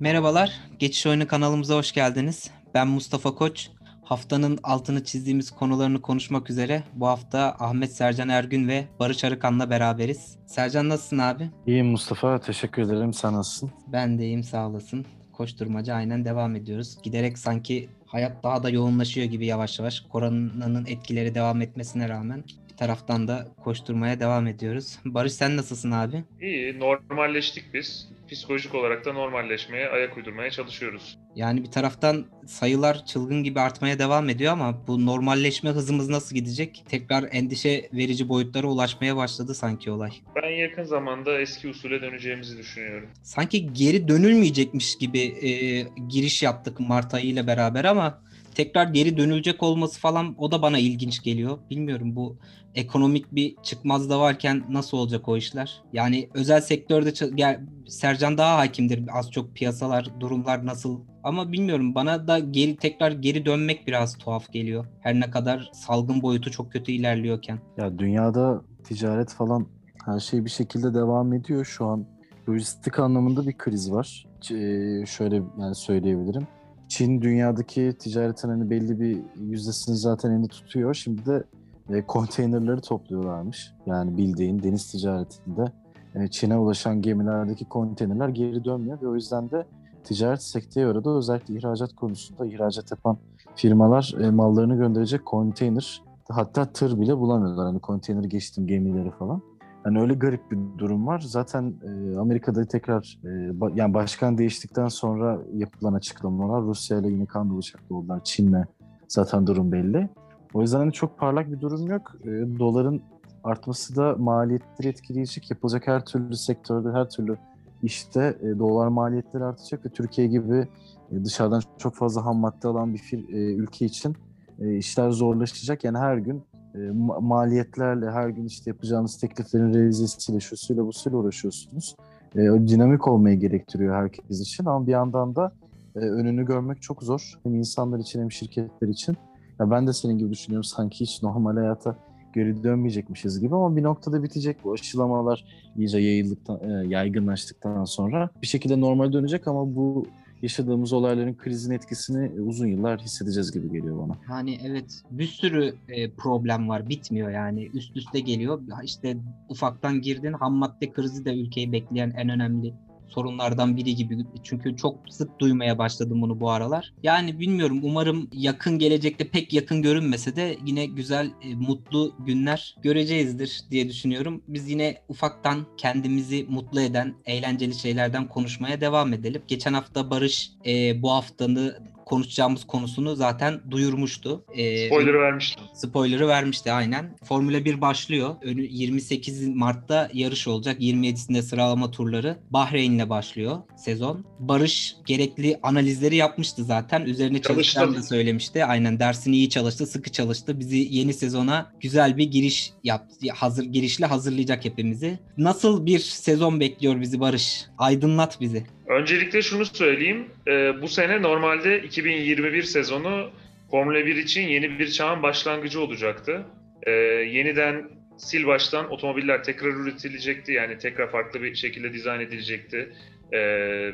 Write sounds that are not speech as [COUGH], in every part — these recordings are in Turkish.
Merhabalar, Geçiş Oyunu kanalımıza hoş geldiniz. Ben Mustafa Koç. Haftanın altını çizdiğimiz konularını konuşmak üzere bu hafta Ahmet Sercan Ergün ve Barış Arıkan'la beraberiz. Sercan nasılsın abi? İyiyim Mustafa, teşekkür ederim. Sen nasılsın? Ben de iyiyim sağ olasın. Koşturmaca aynen devam ediyoruz. Giderek sanki hayat daha da yoğunlaşıyor gibi yavaş yavaş. Koronanın etkileri devam etmesine rağmen bir taraftan da koşturmaya devam ediyoruz. Barış sen nasılsın abi? İyi, normalleştik biz. Psikolojik olarak da normalleşmeye, ayak uydurmaya çalışıyoruz. Yani bir taraftan sayılar çılgın gibi artmaya devam ediyor ama bu normalleşme hızımız nasıl gidecek? Tekrar endişe verici boyutlara ulaşmaya başladı sanki olay. Ben yakın zamanda eski usule döneceğimizi düşünüyorum. Sanki geri dönülmeyecekmiş gibi e, giriş yaptık Mart ayı ile beraber ama tekrar geri dönülecek olması falan o da bana ilginç geliyor. Bilmiyorum bu ekonomik bir çıkmaz da varken nasıl olacak o işler? Yani özel sektörde gel- Sercan daha hakimdir az çok piyasalar, durumlar nasıl ama bilmiyorum bana da geri tekrar geri dönmek biraz tuhaf geliyor. Her ne kadar salgın boyutu çok kötü ilerliyorken. Ya dünyada ticaret falan her şey bir şekilde devam ediyor. Şu an lojistik anlamında bir kriz var. Ç- e, şöyle yani söyleyebilirim. Çin dünyadaki ticaretin hani belli bir yüzdesini zaten elinde tutuyor. Şimdi de e, konteynerleri topluyorlarmış. Yani bildiğin deniz ticaretinde e, Çin'e ulaşan gemilerdeki konteynerler geri dönmüyor ve o yüzden de ticaret sekteye da özellikle ihracat konusunda ihracat yapan firmalar e, mallarını gönderecek konteyner hatta tır bile bulamıyorlar. Hani konteyner geçtim gemileri falan. Yani öyle garip bir durum var. Zaten e, Amerika'da tekrar e, ba- yani başkan değiştikten sonra yapılan açıklamalar Rusya ile yine kan bıçaklı oldular. Çin'le zaten durum belli. O yüzden hani çok parlak bir durum yok. E, doların artması da maliyetleri etkileyecek. Yapılacak her türlü sektörde, her türlü işte e, dolar maliyetleri artacak ve Türkiye gibi e, dışarıdan çok fazla ham madde alan bir fir- e, ülke için e, işler zorlaşacak. Yani her gün e, ma- maliyetlerle, her gün işte yapacağınız tekliflerin revizesiyle, şusuyla busuyla uğraşıyorsunuz. E, dinamik olmayı gerektiriyor herkes için ama bir yandan da e, önünü görmek çok zor. Hem insanlar için hem şirketler için. Ya ben de senin gibi düşünüyorum sanki hiç normal hayata geri dönmeyecekmişiz gibi ama bir noktada bitecek bu aşılamalar iyice yayıldıktan, e, yaygınlaştıktan sonra bir şekilde normal dönecek ama bu yaşadığımız olayların krizin etkisini e, uzun yıllar hissedeceğiz gibi geliyor bana. Yani evet bir sürü e, problem var bitmiyor yani üst üste geliyor. İşte ufaktan girdin ham madde krizi de ülkeyi bekleyen en önemli sorunlardan biri gibi. Çünkü çok sık duymaya başladım bunu bu aralar. Yani bilmiyorum umarım yakın gelecekte pek yakın görünmese de yine güzel e, mutlu günler göreceğizdir diye düşünüyorum. Biz yine ufaktan kendimizi mutlu eden eğlenceli şeylerden konuşmaya devam edelim. Geçen hafta Barış e, bu haftanı konuşacağımız konusunu zaten duyurmuştu. E, Spoiler'ı vermiştim. Spoiler'ı vermişti aynen. Formula 1 başlıyor. Önü 28 Mart'ta yarış olacak. 27'sinde sıralama turları. Bahreyn'le başlıyor sezon. Barış gerekli analizleri yapmıştı zaten. Üzerine çalışacağını da söylemişti. Aynen dersini iyi çalıştı, sıkı çalıştı. Bizi yeni sezona güzel bir giriş yaptı. Hazır girişle hazırlayacak hepimizi. Nasıl bir sezon bekliyor bizi Barış? Aydınlat bizi. Öncelikle şunu söyleyeyim. Ee, bu sene normalde 2021 sezonu Formula 1 için yeni bir çağın başlangıcı olacaktı. Ee, yeniden sil baştan otomobiller tekrar üretilecekti. Yani tekrar farklı bir şekilde dizayn edilecekti. Ee,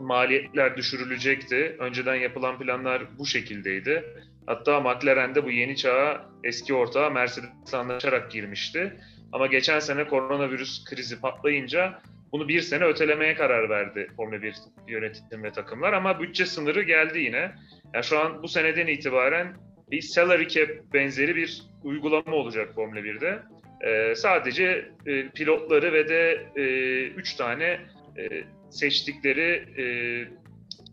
maliyetler düşürülecekti. Önceden yapılan planlar bu şekildeydi. Hatta McLaren de bu yeni çağa eski ortağı Mercedes'le anlaşarak girmişti. Ama geçen sene koronavirüs krizi patlayınca bunu bir sene ötelemeye karar verdi Formula 1 yönetim ve takımlar ama bütçe sınırı geldi yine. Yani şu an bu seneden itibaren bir salary cap benzeri bir uygulama olacak Formula 1'de. Ee, sadece e, pilotları ve de 3 tane e, seçtikleri e,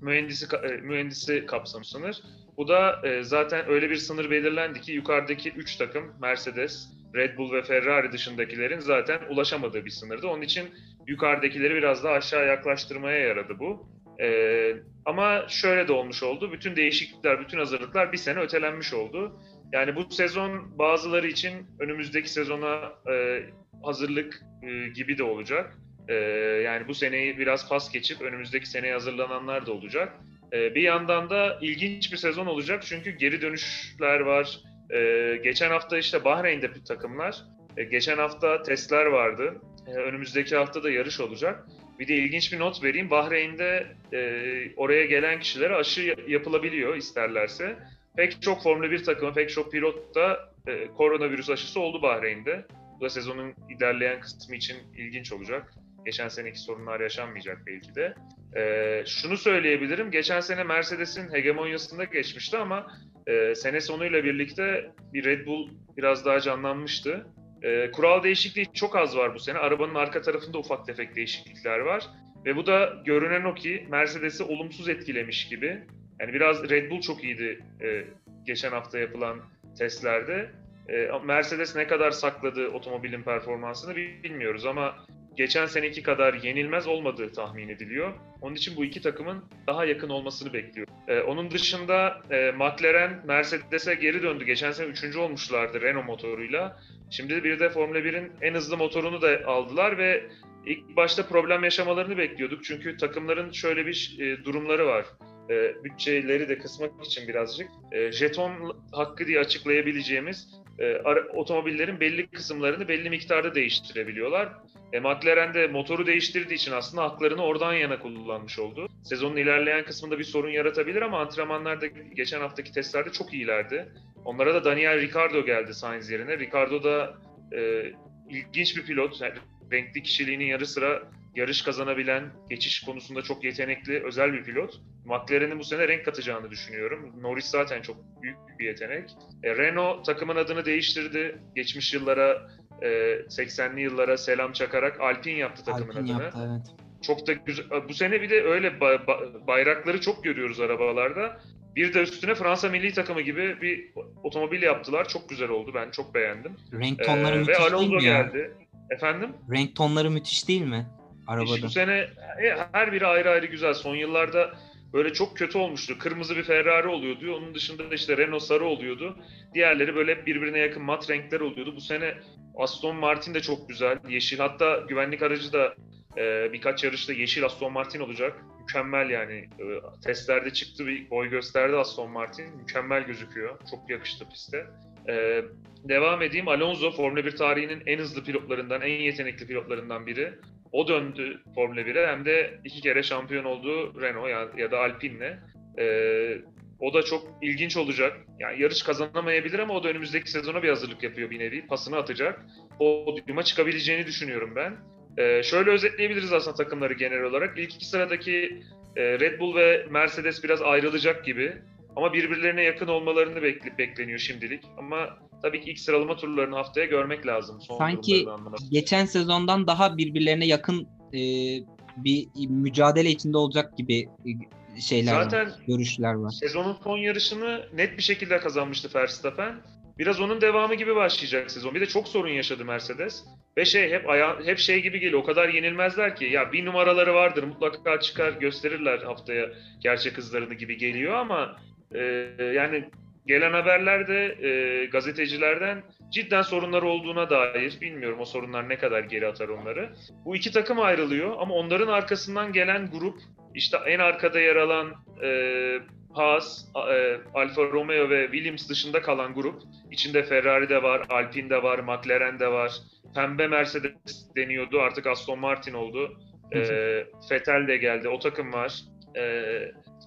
mühendisi e, mühendisi kapsam sınır. Bu da e, zaten öyle bir sınır belirlendi ki yukarıdaki 3 takım Mercedes, Red Bull ve Ferrari dışındakilerin zaten ulaşamadığı bir sınırdı. Onun için yukarıdakileri biraz daha aşağı yaklaştırmaya yaradı bu. Ee, ama şöyle de olmuş oldu. Bütün değişiklikler, bütün hazırlıklar bir sene ötelenmiş oldu. Yani bu sezon bazıları için önümüzdeki sezona e, hazırlık e, gibi de olacak. E, yani bu seneyi biraz pas geçip önümüzdeki seneye hazırlananlar da olacak. E, bir yandan da ilginç bir sezon olacak çünkü geri dönüşler var. E, geçen hafta işte Bahreyn'de takımlar. E, geçen hafta testler vardı. E, önümüzdeki hafta da yarış olacak. Bir de ilginç bir not vereyim. Bahreyn'de e, oraya gelen kişilere aşı yapılabiliyor isterlerse. Pek çok Formula 1 takımı, pek çok pilot da e, koronavirüs aşısı oldu Bahreyn'de. Bu da sezonun ilerleyen kısmı için ilginç olacak. Geçen seneki sorunlar yaşanmayacak belki de. E, şunu söyleyebilirim. Geçen sene Mercedes'in hegemonyasında geçmişti ama e, sene sonuyla birlikte bir Red Bull biraz daha canlanmıştı. E, kural değişikliği çok az var bu sene. Arabanın arka tarafında ufak tefek değişiklikler var. Ve bu da görünen o ki Mercedes'i olumsuz etkilemiş gibi. Yani biraz Red Bull çok iyiydi e, geçen hafta yapılan testlerde. E, Mercedes ne kadar sakladı otomobilin performansını bilmiyoruz ama geçen seneki kadar yenilmez olmadığı tahmin ediliyor. Onun için bu iki takımın daha yakın olmasını bekliyor. Ee, onun dışında e, McLaren Mercedes'e geri döndü. Geçen sene üçüncü olmuşlardı Renault motoruyla. Şimdi bir de Formula 1'in en hızlı motorunu da aldılar ve ilk başta problem yaşamalarını bekliyorduk. Çünkü takımların şöyle bir e, durumları var. E, bütçeleri de kısmak için birazcık. E, jeton hakkı diye açıklayabileceğimiz otomobillerin belli kısımlarını belli miktarda değiştirebiliyorlar. E, McLaren de motoru değiştirdiği için aslında haklarını oradan yana kullanmış oldu. Sezonun ilerleyen kısmında bir sorun yaratabilir ama antrenmanlarda geçen haftaki testlerde çok iyilerdi. Onlara da Daniel Ricciardo geldi Sainz yerine. Ricciardo da e, ilginç bir pilot. Yani renkli kişiliğinin yarı sıra yarış kazanabilen, geçiş konusunda çok yetenekli, özel bir pilot. McLaren'in bu sene renk katacağını düşünüyorum. Norris zaten çok büyük bir yetenek. E, Renault takımın adını değiştirdi. Geçmiş yıllara, e, 80'li yıllara selam çakarak Alpine yaptı takımın Alpine adını. yaptı evet. Çok da güzel. Bu sene bir de öyle ba- ba- bayrakları çok görüyoruz arabalarda. Bir de üstüne Fransa milli takımı gibi bir otomobil yaptılar. Çok güzel oldu. Ben çok beğendim. Renk Ee, tonları ve müthiş değil Alonso mi ya? geldi. Efendim? Renk tonları müthiş değil mi? Arabada. bu sene e, her biri ayrı ayrı güzel. Son yıllarda böyle çok kötü olmuştu. Kırmızı bir Ferrari oluyordu. Onun dışında da işte Renault sarı oluyordu. Diğerleri böyle hep birbirine yakın mat renkler oluyordu. Bu sene Aston Martin de çok güzel. Yeşil. Hatta güvenlik aracı da e, birkaç yarışta yeşil Aston Martin olacak. Mükemmel yani. E, testlerde çıktı bir boy gösterdi Aston Martin. Mükemmel gözüküyor. Çok yakıştı piste. E, devam edeyim. Alonso Formula 1 tarihinin en hızlı pilotlarından, en yetenekli pilotlarından biri. O döndü Formula 1'e hem de iki kere şampiyon olduğu Renault ya, ya da Alpine'le. Ee, o da çok ilginç olacak. Yani yarış kazanamayabilir ama o da önümüzdeki sezona bir hazırlık yapıyor bir nevi. Pasını atacak. Podyuma çıkabileceğini düşünüyorum ben. Ee, şöyle özetleyebiliriz aslında takımları genel olarak. İlk iki sıradaki e, Red Bull ve Mercedes biraz ayrılacak gibi. Ama birbirlerine yakın olmalarını bekle, bekleniyor şimdilik. Ama tabii ki ilk sıralama turlarını haftaya görmek lazım. Son Sanki geçen sezondan daha birbirlerine yakın e, bir mücadele içinde olacak gibi e, şeyler Zaten var, görüşler var. Sezonun son yarışını net bir şekilde kazanmıştı Verstappen. Biraz onun devamı gibi başlayacak sezon. Bir de çok sorun yaşadı Mercedes. Ve şey hep aya hep şey gibi geliyor. O kadar yenilmezler ki ya bir numaraları vardır. Mutlaka çıkar gösterirler haftaya gerçek hızlarını gibi geliyor ama e, yani gelen haberlerde e, gazetecilerden cidden sorunlar olduğuna dair bilmiyorum o sorunlar ne kadar geri atar onları. Bu iki takım ayrılıyor ama onların arkasından gelen grup işte en arkada yer alan e, Haas, e, Alfa Romeo ve Williams dışında kalan grup. İçinde Ferrari de var, Alpine de var, McLaren de var. Pembe Mercedes deniyordu artık Aston Martin oldu. E, Vettel de geldi o takım var. E,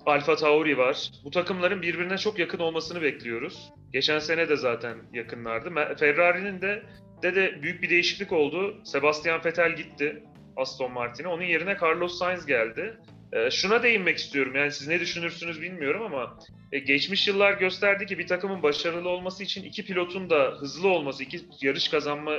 Alfa Tauri var. Bu takımların birbirine çok yakın olmasını bekliyoruz. Geçen sene de zaten yakınlardı. Ferrari'nin de de de büyük bir değişiklik oldu. Sebastian Vettel gitti Aston Martin'e. Onun yerine Carlos Sainz geldi. E, şuna değinmek istiyorum. Yani siz ne düşünürsünüz bilmiyorum ama e, geçmiş yıllar gösterdi ki bir takımın başarılı olması için iki pilotun da hızlı olması, iki yarış kazanma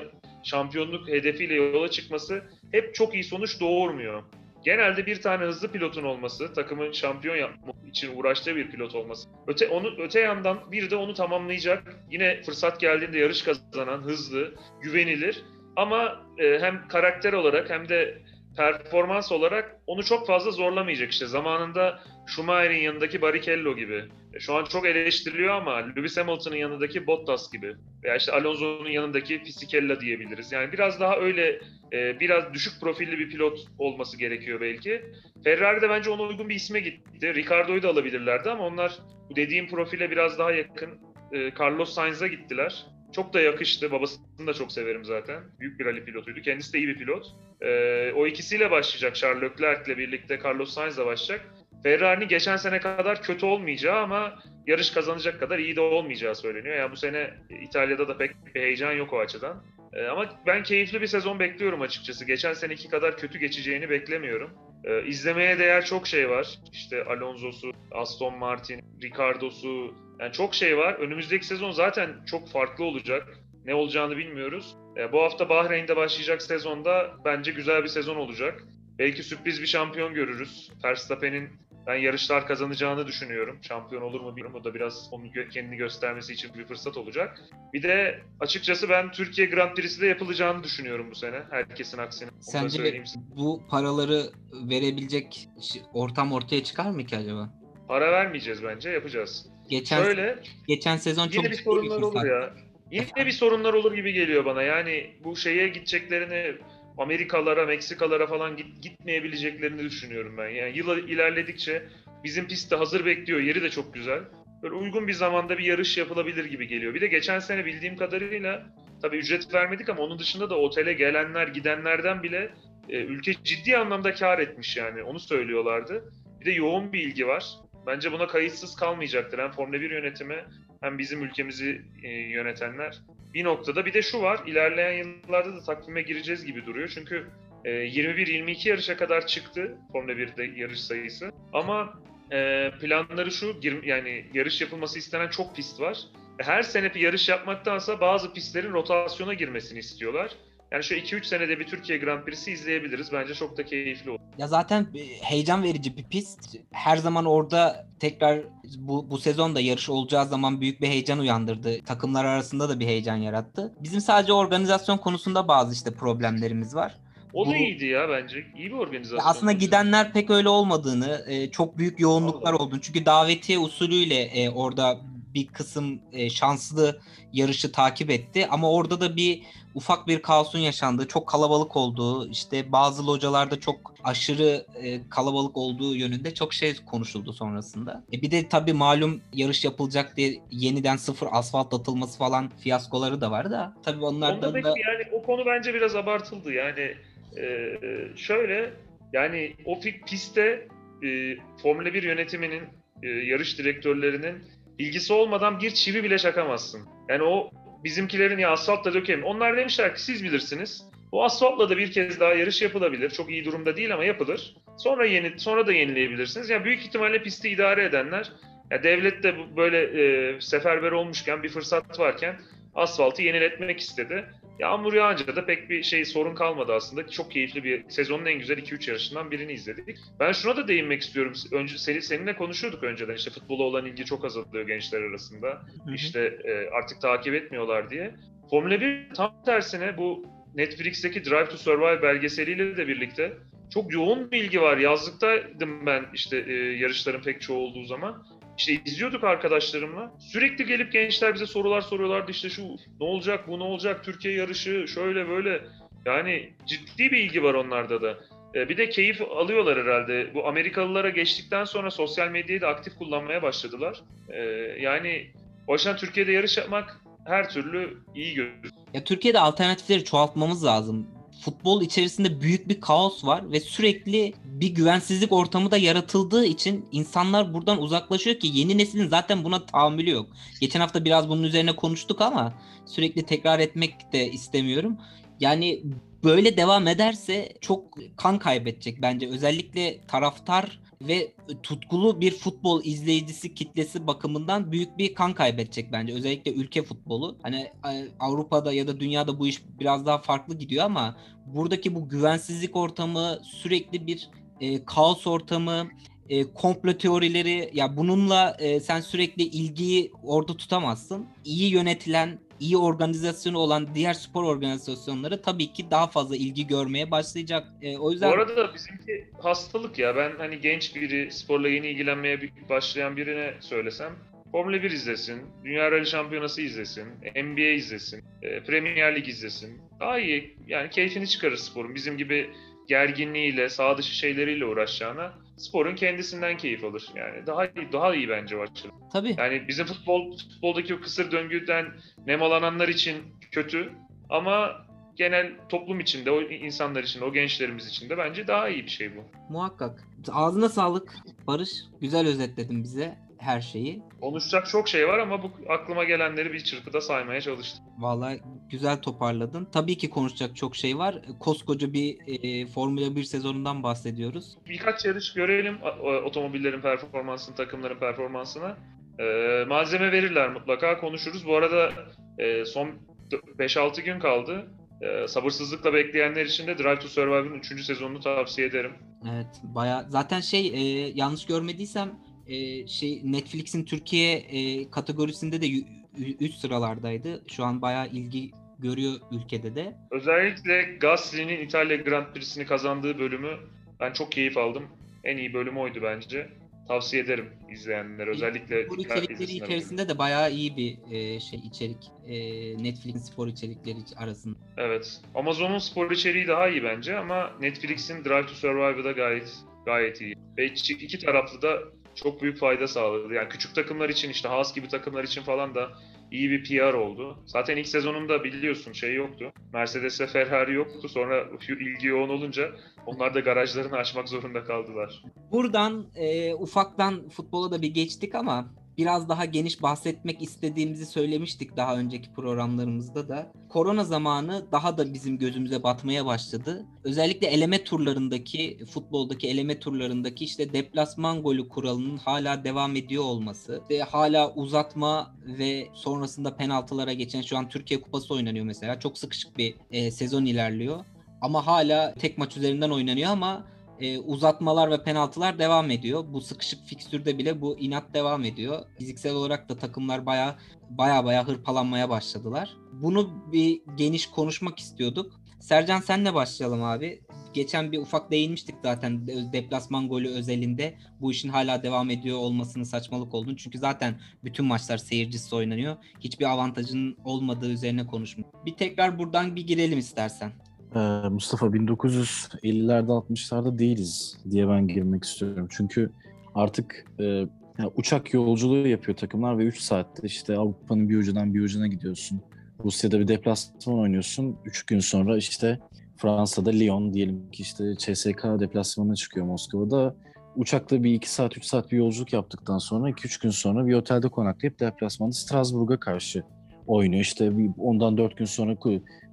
şampiyonluk hedefiyle yola çıkması hep çok iyi sonuç doğurmuyor. Genelde bir tane hızlı pilotun olması, takımın şampiyon yapmak için uğraştığı bir pilot olması. Öte onu öte yandan bir de onu tamamlayacak, yine fırsat geldiğinde yarış kazanan, hızlı, güvenilir ama e, hem karakter olarak hem de performans olarak onu çok fazla zorlamayacak işte. Zamanında Schumacher'in yanındaki Barrichello gibi. E, Şu an çok eleştiriliyor ama Lewis Hamilton'ın yanındaki Bottas gibi. Veya işte Alonso'nun yanındaki Fisichella diyebiliriz. Yani biraz daha öyle e, biraz düşük profilli bir pilot olması gerekiyor belki. Ferrari de bence ona uygun bir isme gitti. Ricardo'yu da alabilirlerdi ama onlar dediğim profile biraz daha yakın. E, Carlos Sainz'a gittiler. Çok da yakıştı. Babasını da çok severim zaten. Büyük bir rally pilotuydu. Kendisi de iyi bir pilot. Ee, o ikisiyle başlayacak. Charles Leclerc'le birlikte Carlos Sainz'la başlayacak. Ferrari'nin geçen sene kadar kötü olmayacağı ama yarış kazanacak kadar iyi de olmayacağı söyleniyor. Yani bu sene İtalya'da da pek bir heyecan yok o açıdan. Ee, ama ben keyifli bir sezon bekliyorum açıkçası. Geçen seneki kadar kötü geçeceğini beklemiyorum. Ee, izlemeye değer çok şey var. İşte Alonso'su, Aston Martin, Ricardo'su. Yani çok şey var. Önümüzdeki sezon zaten çok farklı olacak. Ne olacağını bilmiyoruz. Ee, bu hafta Bahreyn'de başlayacak sezonda bence güzel bir sezon olacak. Belki sürpriz bir şampiyon görürüz. Verstappen'in ben yarışlar kazanacağını düşünüyorum. Şampiyon olur mu bilmiyorum. O da biraz onun kendini göstermesi için bir fırsat olacak. Bir de açıkçası ben Türkiye Grand Prix'si de yapılacağını düşünüyorum bu sene. Herkesin aksine. Onu Sence bu paraları verebilecek ortam ortaya çıkar mı ki acaba? Para vermeyeceğiz bence. Yapacağız. Geçen Şöyle geçen sezon çok yine bir ciddi sorunlar olur ya. Yine bir sorunlar olur gibi geliyor bana. Yani bu şeye gideceklerini Amerikalara, Meksikalara falan git, gitmeyebileceklerini düşünüyorum ben. Yani yıl ilerledikçe bizim pist de hazır bekliyor. Yeri de çok güzel. Böyle uygun bir zamanda bir yarış yapılabilir gibi geliyor. Bir de geçen sene bildiğim kadarıyla tabii ücret vermedik ama onun dışında da otele gelenler, gidenlerden bile e, ülke ciddi anlamda kar etmiş yani. Onu söylüyorlardı. Bir de yoğun bir ilgi var. Bence buna kayıtsız kalmayacaktır. Hem Formula 1 yönetimi hem bizim ülkemizi e, yönetenler. Bir noktada bir de şu var. İlerleyen yıllarda da takvime gireceğiz gibi duruyor. Çünkü e, 21-22 yarışa kadar çıktı Formula 1'de yarış sayısı. Ama e, planları şu, yani yarış yapılması istenen çok pist var. Her sene bir yarış yapmaktansa bazı pistlerin rotasyona girmesini istiyorlar. Yani şu 2-3 senede bir Türkiye Grand Prix'si izleyebiliriz. Bence çok da keyifli olur. Ya zaten e, heyecan verici bir pist. Her zaman orada tekrar bu, bu sezon da yarış olacağı zaman büyük bir heyecan uyandırdı. Takımlar arasında da bir heyecan yarattı. Bizim sadece organizasyon konusunda bazı işte problemlerimiz var. O da Bu- iyiydi ya bence. İyi bir organizasyon. aslında olmuş. gidenler pek öyle olmadığını, e, çok büyük yoğunluklar Allah. olduğunu. Çünkü davetiye usulüyle e, orada bir kısım e, şanslı yarışı takip etti. Ama orada da bir ufak bir kaosun yaşandığı, çok kalabalık olduğu, işte bazı localarda çok aşırı e, kalabalık olduğu yönünde çok şey konuşuldu sonrasında. E, bir de tabii malum yarış yapılacak diye yeniden sıfır asfalt atılması falan fiyaskoları da var da. Tabii onlardan peki da yani o konu bence biraz abartıldı. Yani e, şöyle yani o pistte e, Formula 1 yönetiminin e, yarış direktörlerinin bilgisi olmadan bir çivi bile çakamazsın. Yani o bizimkilerin ya asfaltla dökelim. Onlar demişler ki siz bilirsiniz. Bu asfaltla da bir kez daha yarış yapılabilir. Çok iyi durumda değil ama yapılır. Sonra yeni sonra da yenileyebilirsiniz. Yani büyük ihtimalle pisti idare edenler ya devlet de böyle e, seferber olmuşken bir fırsat varken asfaltı yeniletmek istedi. Yağmur yağınca da pek bir şey sorun kalmadı aslında. Çok keyifli bir sezonun en güzel 2-3 yarışından birini izledik. Ben şuna da değinmek istiyorum. Önce seni, seninle konuşuyorduk önceden. İşte futbola olan ilgi çok azalıyor gençler arasında. Hı hı. İşte e, artık takip etmiyorlar diye. Formula 1 tam tersine bu Netflix'teki Drive to Survive belgeseliyle de birlikte çok yoğun bir ilgi var. Yazlıktaydım ben işte e, yarışların pek çoğu olduğu zaman. İşte izliyorduk arkadaşlarımla. Sürekli gelip gençler bize sorular soruyorlardı. İşte şu ne olacak, bu ne olacak, Türkiye yarışı şöyle böyle. Yani ciddi bir ilgi var onlarda da. E, bir de keyif alıyorlar herhalde. Bu Amerikalılara geçtikten sonra sosyal medyayı da aktif kullanmaya başladılar. E, yani o yüzden Türkiye'de yarış yapmak her türlü iyi görünüyor. Ya Türkiye'de alternatifleri çoğaltmamız lazım. Futbol içerisinde büyük bir kaos var ve sürekli bir güvensizlik ortamı da yaratıldığı için insanlar buradan uzaklaşıyor ki yeni neslin zaten buna tahammülü yok. Geçen hafta biraz bunun üzerine konuştuk ama sürekli tekrar etmek de istemiyorum. Yani böyle devam ederse çok kan kaybedecek bence. Özellikle taraftar ve tutkulu bir futbol izleyicisi kitlesi bakımından büyük bir kan kaybedecek bence. Özellikle ülke futbolu. Hani e, Avrupa'da ya da dünyada bu iş biraz daha farklı gidiyor ama buradaki bu güvensizlik ortamı sürekli bir e, kaos ortamı e, komplo teorileri ya bununla e, sen sürekli ilgiyi orada tutamazsın. İyi yönetilen, iyi organizasyonu olan diğer spor organizasyonları tabii ki daha fazla ilgi görmeye başlayacak. E, o yüzden Bu arada da bizimki hastalık ya. Ben hani genç biri, sporla yeni ilgilenmeye başlayan birine söylesem Formula 1 izlesin, Dünya Rally Şampiyonası izlesin, NBA izlesin, e, Premier Lig izlesin. Daha iyi yani keyfini çıkarır sporun. Bizim gibi gerginliğiyle, sağ dışı şeyleriyle uğraşacağına sporun kendisinden keyif alır. Yani daha iyi, daha iyi bence o açıdan. Tabii. Yani bizim futbol futboldaki o kısır döngüden nemalananlar için kötü ama genel toplum içinde, o insanlar için, o gençlerimiz için de bence daha iyi bir şey bu. Muhakkak. Ağzına sağlık Barış. Güzel özetledin bize her şeyi. Konuşacak çok şey var ama bu aklıma gelenleri bir çırpıda saymaya çalıştım. Vallahi güzel toparladın. Tabii ki konuşacak çok şey var. Koskoca bir e, Formula 1 sezonundan bahsediyoruz. Birkaç yarış görelim otomobillerin performansını, takımların performansını. Ee, malzeme verirler mutlaka konuşuruz. Bu arada e, son 5-6 gün kaldı. Ee, sabırsızlıkla bekleyenler için de Drive to Survive'ın 3. sezonunu tavsiye ederim. Evet, baya zaten şey e, yanlış görmediysem e, şey Netflix'in Türkiye e, kategorisinde de üst sıralardaydı. Şu an bayağı ilgi görüyor ülkede de. Özellikle Gasly'nin İtalya Grand Prix'sini kazandığı bölümü ben çok keyif aldım. En iyi bölüm oydu bence. Tavsiye ederim izleyenler özellikle. Bu içerikleri içerisinde de bayağı iyi bir e, şey içerik. E, Netflix'in spor içerikleri arasında. Evet. Amazon'un spor içeriği daha iyi bence ama Netflix'in Drive to Survive'da gayet gayet iyi. Ve iki taraflı da çok büyük fayda sağladı. Yani küçük takımlar için işte Haas gibi takımlar için falan da iyi bir PR oldu. Zaten ilk sezonunda biliyorsun şey yoktu. Mercedes'le Ferrari yoktu. Sonra [LAUGHS] ilgi yoğun olunca onlar da garajlarını açmak zorunda kaldılar. Buradan e, ufaktan futbola da bir geçtik ama biraz daha geniş bahsetmek istediğimizi söylemiştik daha önceki programlarımızda da. Korona zamanı daha da bizim gözümüze batmaya başladı. Özellikle eleme turlarındaki, futboldaki eleme turlarındaki işte deplasman golü kuralının hala devam ediyor olması ve hala uzatma ve sonrasında penaltılara geçen şu an Türkiye Kupası oynanıyor mesela. Çok sıkışık bir e, sezon ilerliyor. Ama hala tek maç üzerinden oynanıyor ama e, uzatmalar ve penaltılar devam ediyor. Bu sıkışık fikstürde bile bu inat devam ediyor. Fiziksel olarak da takımlar baya baya baya hırpalanmaya başladılar. Bunu bir geniş konuşmak istiyorduk. Sercan senle başlayalım abi. Geçen bir ufak değinmiştik zaten deplasman golü özelinde bu işin hala devam ediyor olmasının saçmalık olduğunu. Çünkü zaten bütün maçlar seyircisiz oynanıyor. Hiçbir avantajın olmadığı üzerine konuşmak. Bir tekrar buradan bir girelim istersen. Ee, Mustafa 1950'lerde 60'larda değiliz diye ben girmek istiyorum. Çünkü artık e, yani uçak yolculuğu yapıyor takımlar ve 3 saatte işte Avrupa'nın bir ucundan bir ucuna gidiyorsun. Rusya'da bir deplasman oynuyorsun. 3 gün sonra işte Fransa'da Lyon diyelim ki işte CSK deplasmanına çıkıyor Moskova'da. Uçakla bir 2 saat 3 saat bir yolculuk yaptıktan sonra 2-3 gün sonra bir otelde konaklayıp deplasmanda Strasbourg'a karşı oynuyor. İşte ondan 4 gün sonra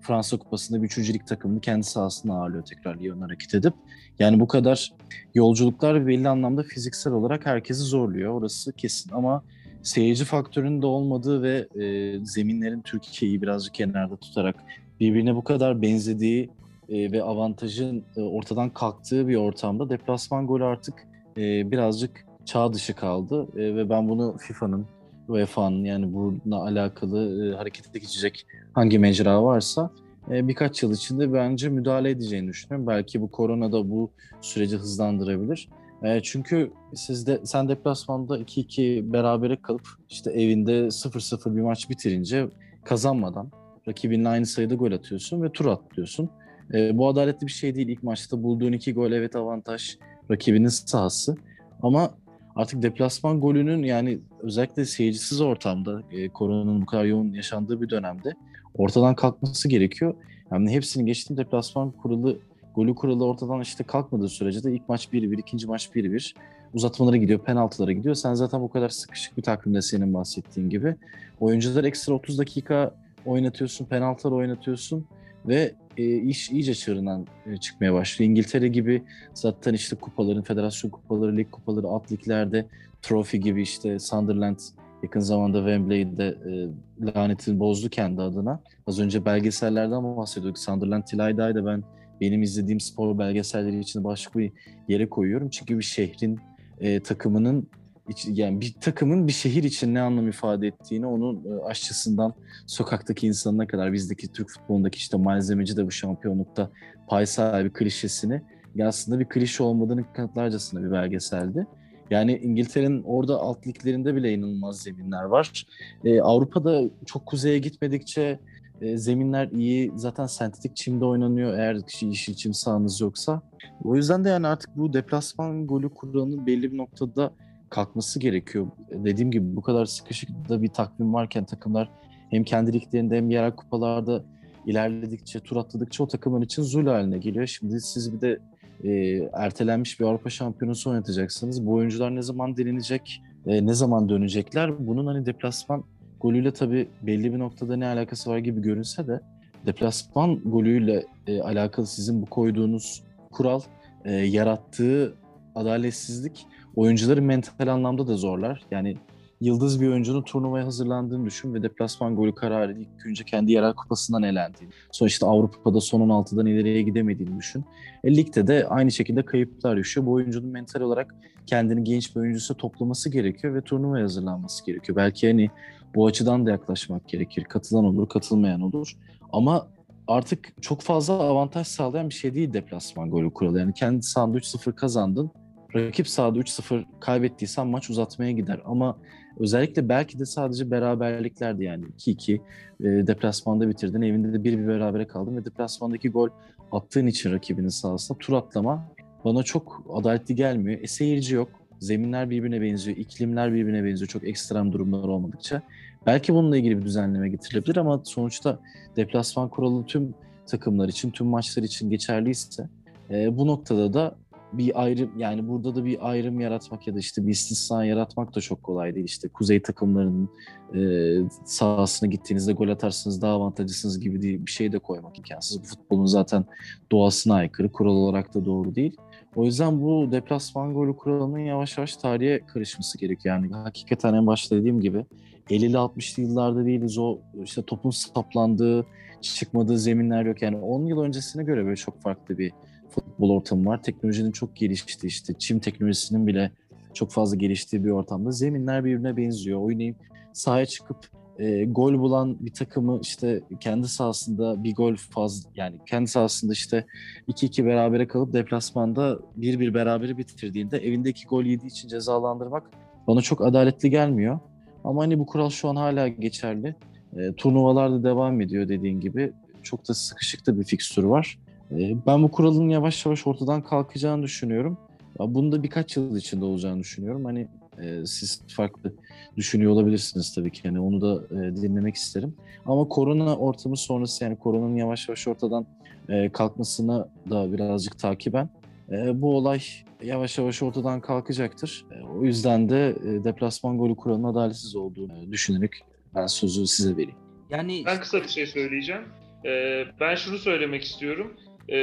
Fransa Kupası'nda bir üçüncülük takımını kendi sahasına ağırlıyor tekrar Lyon hareket edip. Yani bu kadar yolculuklar belli anlamda fiziksel olarak herkesi zorluyor. Orası kesin ama seyirci faktörünün de olmadığı ve e, zeminlerin Türkiye'yi birazcık kenarda tutarak birbirine bu kadar benzediği e, ve avantajın e, ortadan kalktığı bir ortamda deplasman golü artık e, birazcık çağ dışı kaldı e, ve ben bunu FIFA'nın UEFA'nın yani bununla alakalı e, harekete geçecek hangi mecra varsa e, birkaç yıl içinde bence müdahale edeceğini düşünüyorum. Belki bu korona da bu süreci hızlandırabilir. E, çünkü siz de sen deplasmanda 2-2 berabere kalıp işte evinde 0-0 bir maç bitirince kazanmadan rakibinle aynı sayıda gol atıyorsun ve tur atlıyorsun. E, bu adaletli bir şey değil. İlk maçta bulduğun iki gol evet avantaj rakibinin sahası. Ama artık deplasman golünün yani özellikle seyircisiz ortamda e, koronanın bu kadar yoğun yaşandığı bir dönemde ortadan kalkması gerekiyor. Yani hepsini geçtim deplasman kuralı golü kuralı ortadan işte kalkmadığı sürece de ilk maç 1-1, ikinci maç 1-1 uzatmalara gidiyor, penaltılara gidiyor. Sen zaten bu kadar sıkışık bir takvimde senin bahsettiğin gibi. Oyuncular ekstra 30 dakika oynatıyorsun, penaltılar oynatıyorsun ve e, iş iyice çığırından e, çıkmaya başlıyor. İngiltere gibi zaten işte kupaların, federasyon kupaları, lig kupaları, at liglerde Trophy gibi işte Sunderland yakın zamanda Wembley'de e, lanetini bozdu kendi adına. Az önce belgesellerden bahsediyorduk. Sunderland Tilayda'yı da ben benim izlediğim spor belgeselleri için başka bir yere koyuyorum. Çünkü bir şehrin e, takımının yani bir takımın bir şehir için ne anlam ifade ettiğini onun e, aşçısından sokaktaki insanına kadar bizdeki Türk futbolundaki işte malzemeci de bu şampiyonlukta pay sahibi klişesini aslında bir klişe olmadığını kanıtlarcasına bir belgeseldi. Yani İngiltere'nin orada alt liglerinde bile inanılmaz zeminler var. Ee, Avrupa'da çok kuzeye gitmedikçe e, zeminler iyi. Zaten sentetik çimde oynanıyor eğer yeşil çim sahanız yoksa. O yüzden de yani artık bu deplasman golü kuralının belli bir noktada kalkması gerekiyor. Dediğim gibi bu kadar sıkışık da bir takvim varken takımlar hem kendi liglerinde hem yerel kupalarda ilerledikçe, tur atladıkça o takımlar için zul haline geliyor. Şimdi siz bir de e, ertelenmiş bir Avrupa Şampiyonası oynatacaksınız. Bu oyuncular ne zaman denenecek, e, ne zaman dönecekler? Bunun hani deplasman golüyle tabii belli bir noktada ne alakası var gibi görünse de deplasman golüyle e, alakalı sizin bu koyduğunuz kural e, yarattığı adaletsizlik oyuncuları mental anlamda da zorlar. Yani yıldız bir oyuncunun turnuvaya hazırlandığını düşün ve deplasman golü kararı ilk önce kendi yerel kupasından elendiğini. Sonra işte Avrupa'da son 16'dan ileriye gidemediğini düşün. E, ligde de aynı şekilde kayıplar yaşıyor. Bu oyuncunun mental olarak kendini genç bir oyuncusu toplaması gerekiyor ve turnuvaya hazırlanması gerekiyor. Belki hani bu açıdan da yaklaşmak gerekir. Katılan olur, katılmayan olur. Ama artık çok fazla avantaj sağlayan bir şey değil deplasman golü kuralı. Yani kendi sahanda 3-0 kazandın. Rakip sahada 3-0 kaybettiysen maç uzatmaya gider. Ama özellikle belki de sadece beraberliklerdi yani 2-2 e, deplasmanda bitirdin. Evinde de bir bir berabere kaldın ve deplasmandaki gol attığın için rakibinin sahasında tur atlama bana çok adaletli gelmiyor. E seyirci yok. Zeminler birbirine benziyor, iklimler birbirine benziyor çok ekstrem durumlar olmadıkça. Belki bununla ilgili bir düzenleme getirilebilir ama sonuçta deplasman kuralı tüm takımlar için, tüm maçlar için geçerliyse e, bu noktada da bir ayrım yani burada da bir ayrım yaratmak ya da işte bir istisna yaratmak da çok kolay değil. İşte kuzey takımlarının e, sahasına gittiğinizde gol atarsınız daha avantajlısınız gibi değil, bir şey de koymak imkansız. Bu futbolun zaten doğasına aykırı, kural olarak da doğru değil. O yüzden bu deplasman golü kuralının yavaş yavaş tarihe karışması gerekiyor. Yani hakikaten en başta dediğim gibi 50'li 60'lı yıllarda değiliz. O işte topun saplandığı, çıkmadığı zeminler yok. Yani 10 yıl öncesine göre böyle çok farklı bir futbol ortamı var. Teknolojinin çok gelişti işte çim teknolojisinin bile çok fazla geliştiği bir ortamda zeminler birbirine benziyor. Oynayıp sahaya çıkıp e, gol bulan bir takımı işte kendi sahasında bir gol fazla yani kendi sahasında işte 2-2 berabere kalıp deplasmanda 1-1 berabere bitirdiğinde evindeki gol yediği için cezalandırmak bana çok adaletli gelmiyor. Ama hani bu kural şu an hala geçerli. E, turnuvalar da devam ediyor dediğin gibi. Çok da sıkışık da bir fikstür var. E, ben bu kuralın yavaş yavaş ortadan kalkacağını düşünüyorum. Bunu da birkaç yıl içinde olacağını düşünüyorum. Hani e, siz farklı düşünüyor olabilirsiniz tabii ki. Yani onu da e, dinlemek isterim. Ama korona ortamı sonrası yani koronanın yavaş yavaş ortadan e, kalkmasına da birazcık takiben e, bu olay yavaş yavaş ortadan kalkacaktır. E, o yüzden de e, deplasman golü kuralının adaletsiz olduğunu düşünerek ben sözü size vereyim. Yani ben kısa bir şey söyleyeceğim. Ee, ben şunu söylemek istiyorum. Ee,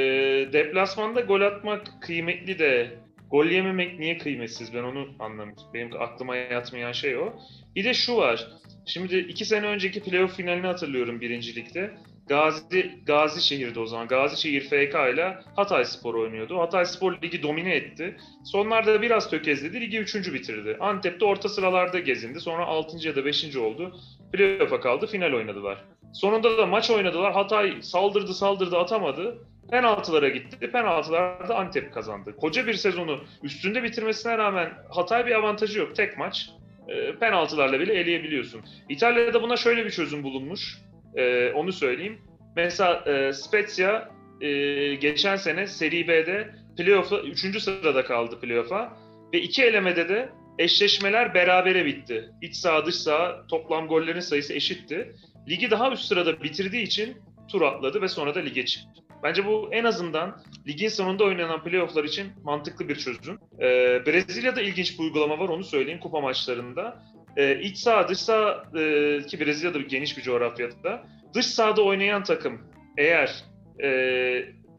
deplasmanda gol atmak kıymetli de gol yememek niye kıymetsiz ben onu anlamıyorum. Benim aklıma yatmayan şey o. Bir de şu var. Şimdi iki sene önceki playoff finalini hatırlıyorum birincilikte. Gazi Gazi şehirde o zaman. Gazi şehir FK ile Hatay Spor oynuyordu. Hatay Spor ligi domine etti. Sonlarda biraz tökezledi. Ligi 3. bitirdi. Antep'te orta sıralarda gezindi. Sonra 6. ya da 5. oldu. Playoff'a kaldı. Final oynadılar. Sonunda da maç oynadılar. Hatay saldırdı saldırdı atamadı. Penaltılara gitti. Penaltılarda Antep kazandı. Koca bir sezonu üstünde bitirmesine rağmen Hatay bir avantajı yok. Tek maç. E, penaltılarla bile eleyebiliyorsun. İtalya'da buna şöyle bir çözüm bulunmuş. E, onu söyleyeyim. Mesela e, Spezia e, geçen sene Serie B'de playoff'a 3. sırada kaldı playoff'a ve iki elemede de eşleşmeler berabere bitti. İç saha dış saha toplam gollerin sayısı eşitti. Ligi daha üst sırada bitirdiği için tur atladı ve sonra da lige çıktı. Bence bu en azından ligin sonunda oynanan playofflar için mantıklı bir çözüm. Ee, Brezilya'da ilginç bir uygulama var onu söyleyeyim kupa maçlarında. Ee, iç saha dış saha e, ki Brezilya'da geniş bir coğrafyada dış sahada oynayan takım eğer e,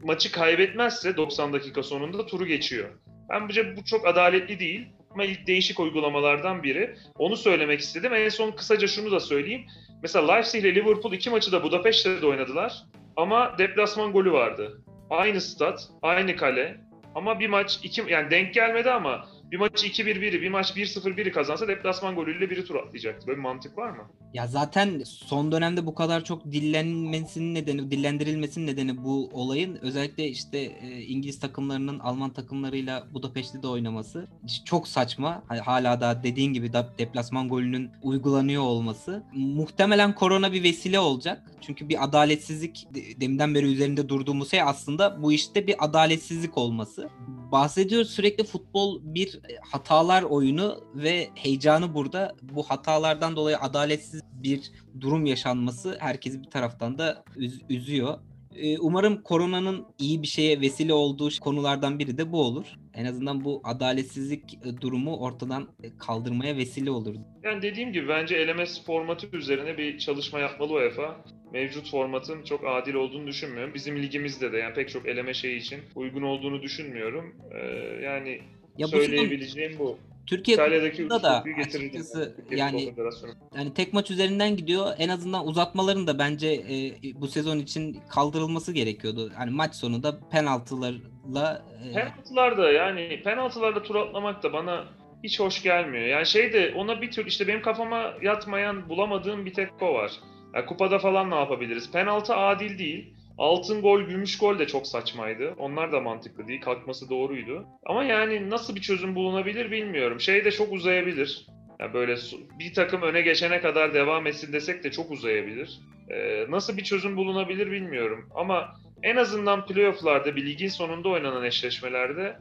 maçı kaybetmezse 90 dakika sonunda turu geçiyor. Bence bu çok adaletli değil ama ilk değişik uygulamalardan biri. Onu söylemek istedim. En son kısaca şunu da söyleyeyim. Mesela Leipzig ile Liverpool iki maçı da Budapeşte'de oynadılar. Ama deplasman golü vardı. Aynı stat, aynı kale. Ama bir maç iki yani denk gelmedi ama bir maçı 2-1-1'i, bir maç 1-0-1'i kazansa deplasman golüyle biri tur atlayacaktı. Böyle bir mantık var mı? Ya zaten son dönemde bu kadar çok dillenmesinin nedeni, dillendirilmesinin nedeni bu olayın özellikle işte e, İngiliz takımlarının Alman takımlarıyla Budapeşte de oynaması çok saçma. Ha- Hala da dediğin gibi deplasman golünün uygulanıyor olması. Muhtemelen korona bir vesile olacak. Çünkü bir adaletsizlik de- deminden beri üzerinde durduğumuz şey aslında bu işte bir adaletsizlik olması. Bahsediyoruz sürekli futbol bir e, hatalar oyunu ve heyecanı burada bu hatalardan dolayı adaletsiz bir durum yaşanması herkesi bir taraftan da üz- üzüyor. Ee, Umarım koronanın iyi bir şeye vesile olduğu konulardan biri de bu olur. En azından bu adaletsizlik e, durumu ortadan e, kaldırmaya vesile olur. Yani dediğim gibi bence eleme formatı üzerine bir çalışma yapmalı UEFA. Mevcut formatın çok adil olduğunu düşünmüyorum. Bizim ligimizde de yani pek çok eleme şeyi için uygun olduğunu düşünmüyorum. Ee, yani Ya bu söyleyebileceğim bu. Türkiye Kupası'nda da açıkçası yani yani tek maç üzerinden gidiyor. En azından uzatmaların da bence e, bu sezon için kaldırılması gerekiyordu. Hani maç sonunda penaltılarla e, Penaltılar da yani penaltılarda tur atlamak da bana hiç hoş gelmiyor. Yani şey de ona bir tür işte benim kafama yatmayan bulamadığım bir tek o var. Yani kupada falan ne yapabiliriz? Penaltı adil değil. Altın gol, gümüş gol de çok saçmaydı. Onlar da mantıklı değil. Kalkması doğruydu. Ama yani nasıl bir çözüm bulunabilir bilmiyorum. Şey de çok uzayabilir. Yani böyle bir takım öne geçene kadar devam etsin desek de çok uzayabilir. Ee, nasıl bir çözüm bulunabilir bilmiyorum. Ama en azından playofflarda bir ligin sonunda oynanan eşleşmelerde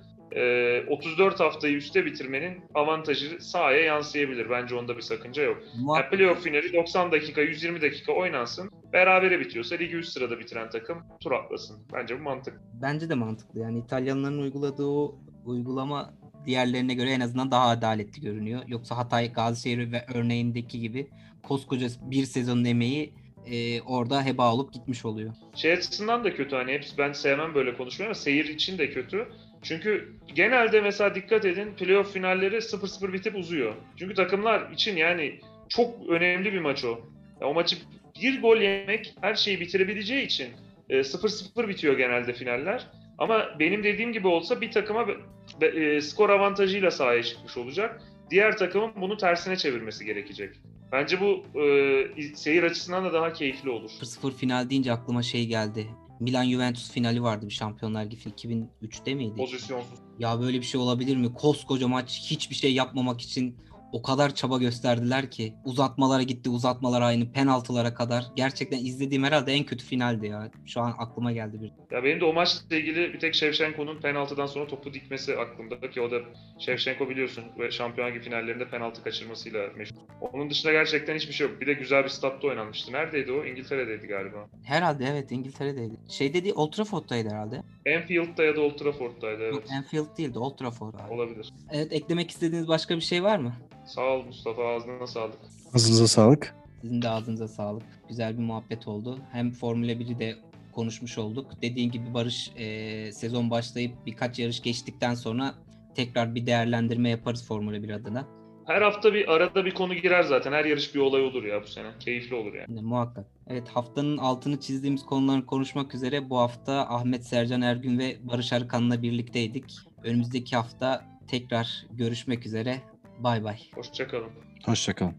34 haftayı üste bitirmenin avantajı sahaya yansıyabilir. Bence onda bir sakınca yok. Yani playoff finali 90 dakika, 120 dakika oynansın. Berabere bitiyorsa ligi üst sırada bitiren takım tur atlasın. Bence bu mantık. Bence de mantıklı. Yani İtalyanların uyguladığı o uygulama diğerlerine göre en azından daha adaletli görünüyor. Yoksa Hatay, Gazişehir ve örneğindeki gibi koskoca bir sezonun emeği e, orada heba olup gitmiş oluyor. Şey açısından da kötü hani hepsi ben sevmem böyle konuşmayı ama seyir için de kötü. Çünkü genelde mesela dikkat edin playoff finalleri 0-0 bitip uzuyor. Çünkü takımlar için yani çok önemli bir maç o. Ya o maçı bir gol yemek her şeyi bitirebileceği için e, 0-0 bitiyor genelde finaller. Ama benim dediğim gibi olsa bir takıma e, skor avantajıyla sahaya çıkmış olacak. Diğer takımın bunu tersine çevirmesi gerekecek. Bence bu e, seyir açısından da daha keyifli olur. 0-0 final deyince aklıma şey geldi. Milan Juventus finali vardı bir Şampiyonlar Ligi 2003'te miydi? Pozisyonsuz. Ya böyle bir şey olabilir mi? Koskoca maç hiçbir şey yapmamak için o kadar çaba gösterdiler ki. Uzatmalara gitti, uzatmalara aynı, penaltılara kadar. Gerçekten izlediğim herhalde en kötü finaldi ya. Şu an aklıma geldi bir. Ya benim de o maçla ilgili bir tek Shevchenko'nun penaltıdan sonra topu dikmesi aklımda ki o da Shevchenko biliyorsun ve Şampiyon Ligi finallerinde penaltı kaçırmasıyla meşhur. Onun dışında gerçekten hiçbir şey yok. Bir de güzel bir statta oynanmıştı. Neredeydi o? İngiltere'deydi galiba. Herhalde evet İngiltere'deydi. Şey dedi Old Trafford'daydı herhalde. Anfield'da ya da Old Trafford'daydı Yok evet. Anfield değildi Old Trafford abi. Olabilir. Evet eklemek istediğiniz başka bir şey var mı? Sağ ol Mustafa ağzına sağlık. Ağzınıza sağlık. Sizin de ağzınıza sağlık. Güzel bir muhabbet oldu. Hem Formula 1'i de konuşmuş olduk. Dediğin gibi Barış e, sezon başlayıp birkaç yarış geçtikten sonra tekrar bir değerlendirme yaparız Formula 1 adına. Her hafta bir arada bir konu girer zaten. Her yarış bir olay olur ya bu sene. Keyifli olur yani. Muhakkak. Evet haftanın altını çizdiğimiz konuları konuşmak üzere bu hafta Ahmet Sercan Ergün ve Barış Arkan'la birlikteydik. Önümüzdeki hafta tekrar görüşmek üzere. Bay bay. Hoşçakalın. Hoşçakalın.